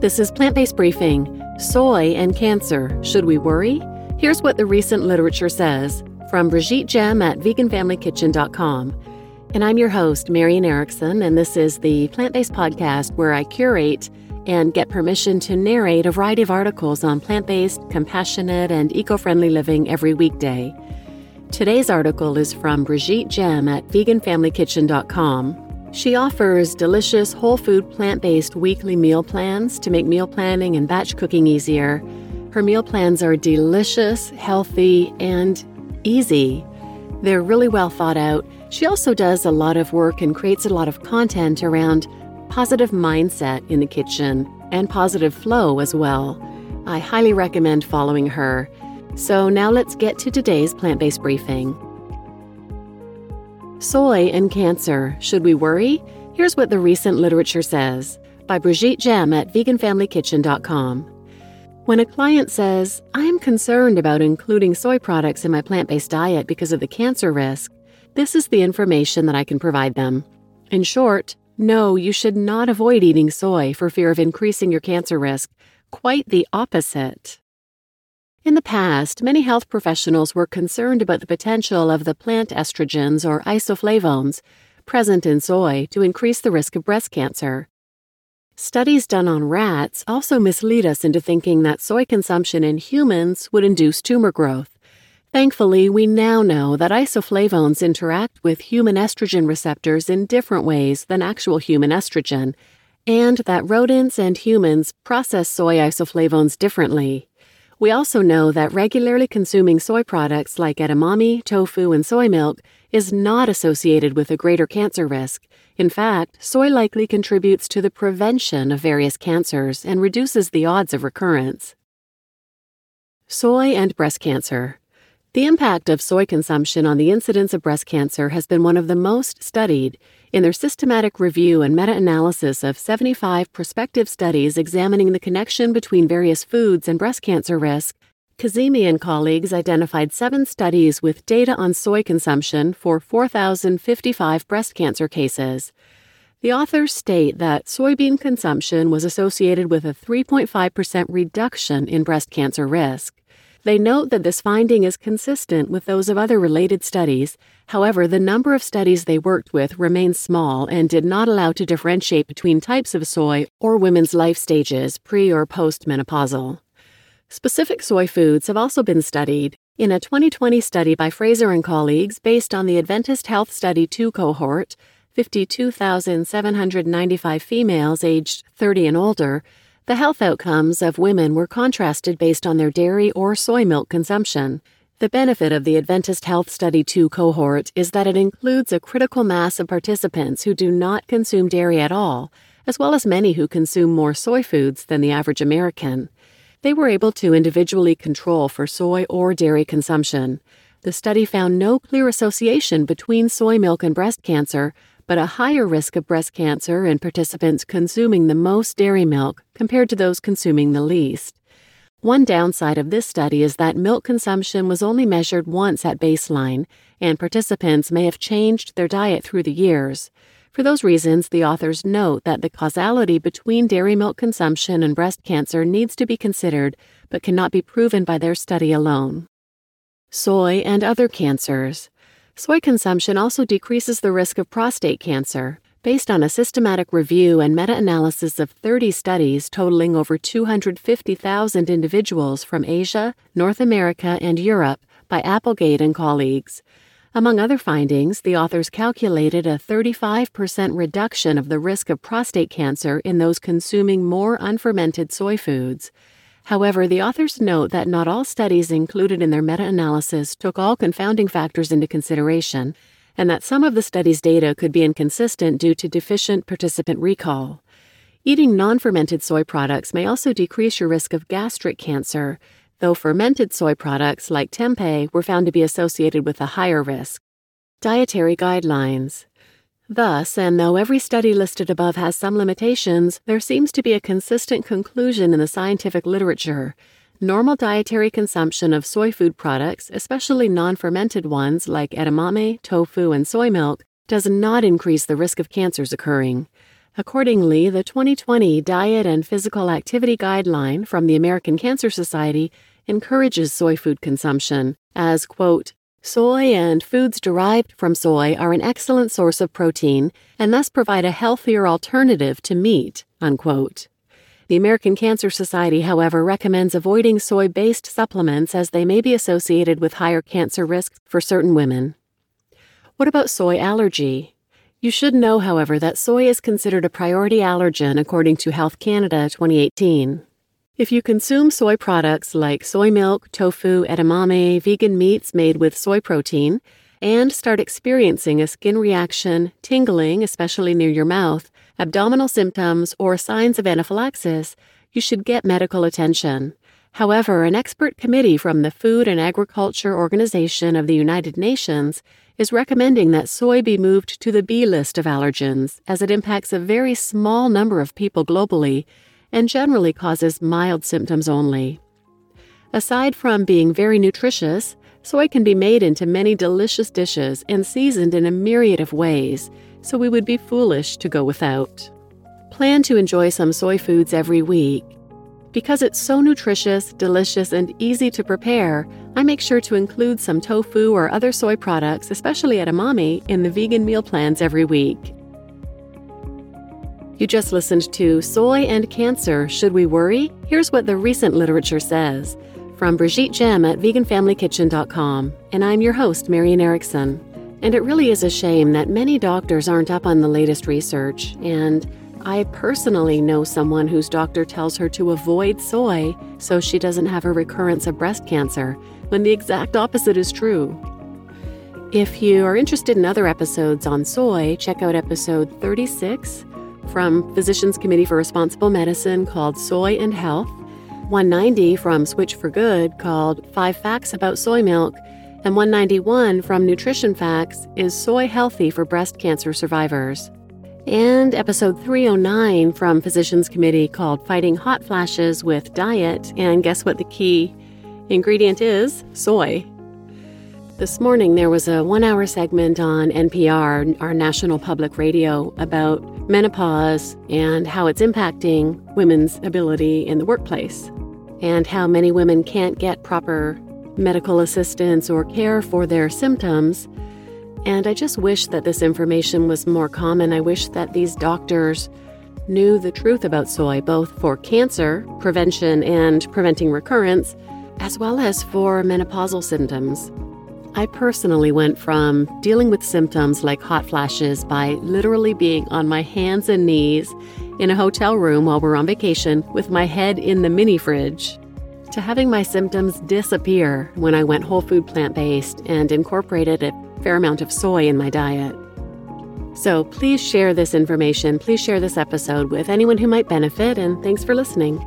This is Plant Based Briefing Soy and Cancer. Should we worry? Here's what the recent literature says from Brigitte Gemme at veganfamilykitchen.com. And I'm your host, Marian Erickson, and this is the plant based podcast where I curate and get permission to narrate a variety of articles on plant based, compassionate, and eco friendly living every weekday. Today's article is from Brigitte Gemme at veganfamilykitchen.com. She offers delicious whole food plant based weekly meal plans to make meal planning and batch cooking easier. Her meal plans are delicious, healthy, and easy. They're really well thought out. She also does a lot of work and creates a lot of content around positive mindset in the kitchen and positive flow as well. I highly recommend following her. So now let's get to today's plant based briefing. Soy and Cancer Should We Worry? Here's what the recent literature says by Brigitte Gemme at veganfamilykitchen.com. When a client says, I'm concerned about including soy products in my plant based diet because of the cancer risk, this is the information that I can provide them. In short, no, you should not avoid eating soy for fear of increasing your cancer risk. Quite the opposite. In the past, many health professionals were concerned about the potential of the plant estrogens or isoflavones present in soy to increase the risk of breast cancer. Studies done on rats also mislead us into thinking that soy consumption in humans would induce tumor growth. Thankfully, we now know that isoflavones interact with human estrogen receptors in different ways than actual human estrogen, and that rodents and humans process soy isoflavones differently. We also know that regularly consuming soy products like edamame, tofu, and soy milk is not associated with a greater cancer risk. In fact, soy likely contributes to the prevention of various cancers and reduces the odds of recurrence. Soy and breast cancer. The impact of soy consumption on the incidence of breast cancer has been one of the most studied. In their systematic review and meta analysis of 75 prospective studies examining the connection between various foods and breast cancer risk, Kazemi and colleagues identified seven studies with data on soy consumption for 4,055 breast cancer cases. The authors state that soybean consumption was associated with a 3.5% reduction in breast cancer risk. They note that this finding is consistent with those of other related studies. However, the number of studies they worked with remained small and did not allow to differentiate between types of soy or women's life stages, pre or postmenopausal. Specific soy foods have also been studied. In a 2020 study by Fraser and colleagues based on the Adventist Health Study 2 cohort, 52,795 females aged 30 and older, the health outcomes of women were contrasted based on their dairy or soy milk consumption. The benefit of the Adventist Health Study 2 cohort is that it includes a critical mass of participants who do not consume dairy at all, as well as many who consume more soy foods than the average American. They were able to individually control for soy or dairy consumption. The study found no clear association between soy milk and breast cancer, but a higher risk of breast cancer in participants consuming the most dairy milk compared to those consuming the least. One downside of this study is that milk consumption was only measured once at baseline, and participants may have changed their diet through the years. For those reasons, the authors note that the causality between dairy milk consumption and breast cancer needs to be considered, but cannot be proven by their study alone. Soy and other cancers. Soy consumption also decreases the risk of prostate cancer. Based on a systematic review and meta analysis of 30 studies totaling over 250,000 individuals from Asia, North America, and Europe by Applegate and colleagues. Among other findings, the authors calculated a 35% reduction of the risk of prostate cancer in those consuming more unfermented soy foods. However, the authors note that not all studies included in their meta analysis took all confounding factors into consideration, and that some of the study's data could be inconsistent due to deficient participant recall. Eating non fermented soy products may also decrease your risk of gastric cancer, though fermented soy products like tempeh were found to be associated with a higher risk. Dietary guidelines. Thus, and though every study listed above has some limitations, there seems to be a consistent conclusion in the scientific literature. Normal dietary consumption of soy food products, especially non fermented ones like edamame, tofu, and soy milk, does not increase the risk of cancers occurring. Accordingly, the 2020 Diet and Physical Activity Guideline from the American Cancer Society encourages soy food consumption as, quote, Soy and foods derived from soy are an excellent source of protein and thus provide a healthier alternative to meat, unquote. The American Cancer Society, however, recommends avoiding soy based supplements as they may be associated with higher cancer risks for certain women. What about soy allergy? You should know, however, that soy is considered a priority allergen according to Health Canada 2018. If you consume soy products like soy milk, tofu, edamame, vegan meats made with soy protein, and start experiencing a skin reaction, tingling, especially near your mouth, abdominal symptoms, or signs of anaphylaxis, you should get medical attention. However, an expert committee from the Food and Agriculture Organization of the United Nations is recommending that soy be moved to the B list of allergens, as it impacts a very small number of people globally and generally causes mild symptoms only. Aside from being very nutritious, soy can be made into many delicious dishes and seasoned in a myriad of ways, so we would be foolish to go without. Plan to enjoy some soy foods every week because it's so nutritious, delicious, and easy to prepare, I make sure to include some tofu or other soy products, especially edamame, in the vegan meal plans every week. You just listened to Soy and Cancer Should We Worry? Here's what the recent literature says from Brigitte Gemme at veganfamilykitchen.com, and I'm your host, Marian Erickson. And it really is a shame that many doctors aren't up on the latest research, and I personally know someone whose doctor tells her to avoid soy so she doesn't have a recurrence of breast cancer, when the exact opposite is true. If you are interested in other episodes on soy, check out episode 36 from Physicians Committee for Responsible Medicine called Soy and Health, 190 from Switch for Good called Five Facts About Soy Milk, and 191 from Nutrition Facts is Soy Healthy for Breast Cancer Survivors and episode 309 from Physicians Committee called Fighting Hot Flashes with Diet. And guess what the key ingredient is? Soy. This morning, there was a one hour segment on NPR, our national public radio, about menopause and how it's impacting women's ability in the workplace, and how many women can't get proper medical assistance or care for their symptoms and I just wish that this information was more common. I wish that these doctors knew the truth about soy, both for cancer prevention and preventing recurrence, as well as for menopausal symptoms. I personally went from dealing with symptoms like hot flashes by literally being on my hands and knees in a hotel room while we're on vacation with my head in the mini fridge to having my symptoms disappear when I went whole food plant based and incorporated a fair amount of soy in my diet. So please share this information, please share this episode with anyone who might benefit, and thanks for listening.